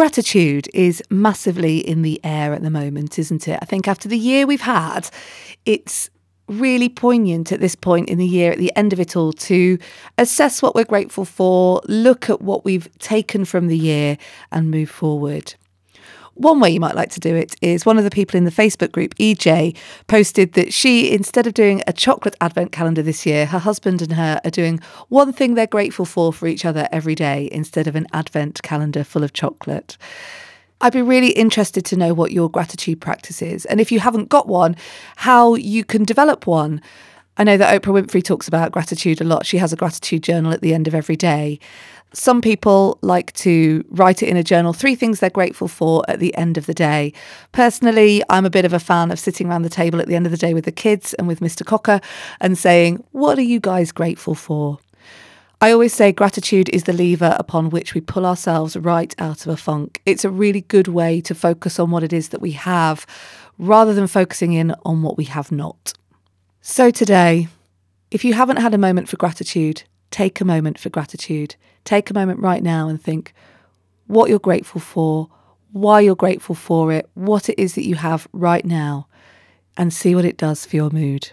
Gratitude is massively in the air at the moment, isn't it? I think after the year we've had, it's really poignant at this point in the year, at the end of it all, to assess what we're grateful for, look at what we've taken from the year, and move forward. One way you might like to do it is one of the people in the Facebook group, EJ, posted that she, instead of doing a chocolate advent calendar this year, her husband and her are doing one thing they're grateful for for each other every day instead of an advent calendar full of chocolate. I'd be really interested to know what your gratitude practice is. And if you haven't got one, how you can develop one. I know that Oprah Winfrey talks about gratitude a lot. She has a gratitude journal at the end of every day. Some people like to write it in a journal, three things they're grateful for at the end of the day. Personally, I'm a bit of a fan of sitting around the table at the end of the day with the kids and with Mr. Cocker and saying, What are you guys grateful for? I always say gratitude is the lever upon which we pull ourselves right out of a funk. It's a really good way to focus on what it is that we have rather than focusing in on what we have not. So, today, if you haven't had a moment for gratitude, take a moment for gratitude. Take a moment right now and think what you're grateful for, why you're grateful for it, what it is that you have right now, and see what it does for your mood.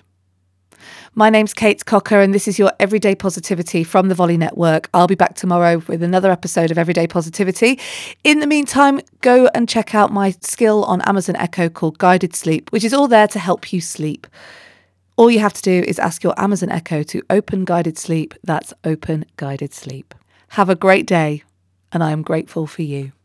My name's Kate Cocker, and this is your Everyday Positivity from the Volley Network. I'll be back tomorrow with another episode of Everyday Positivity. In the meantime, go and check out my skill on Amazon Echo called Guided Sleep, which is all there to help you sleep. All you have to do is ask your Amazon Echo to open guided sleep. That's open guided sleep. Have a great day, and I am grateful for you.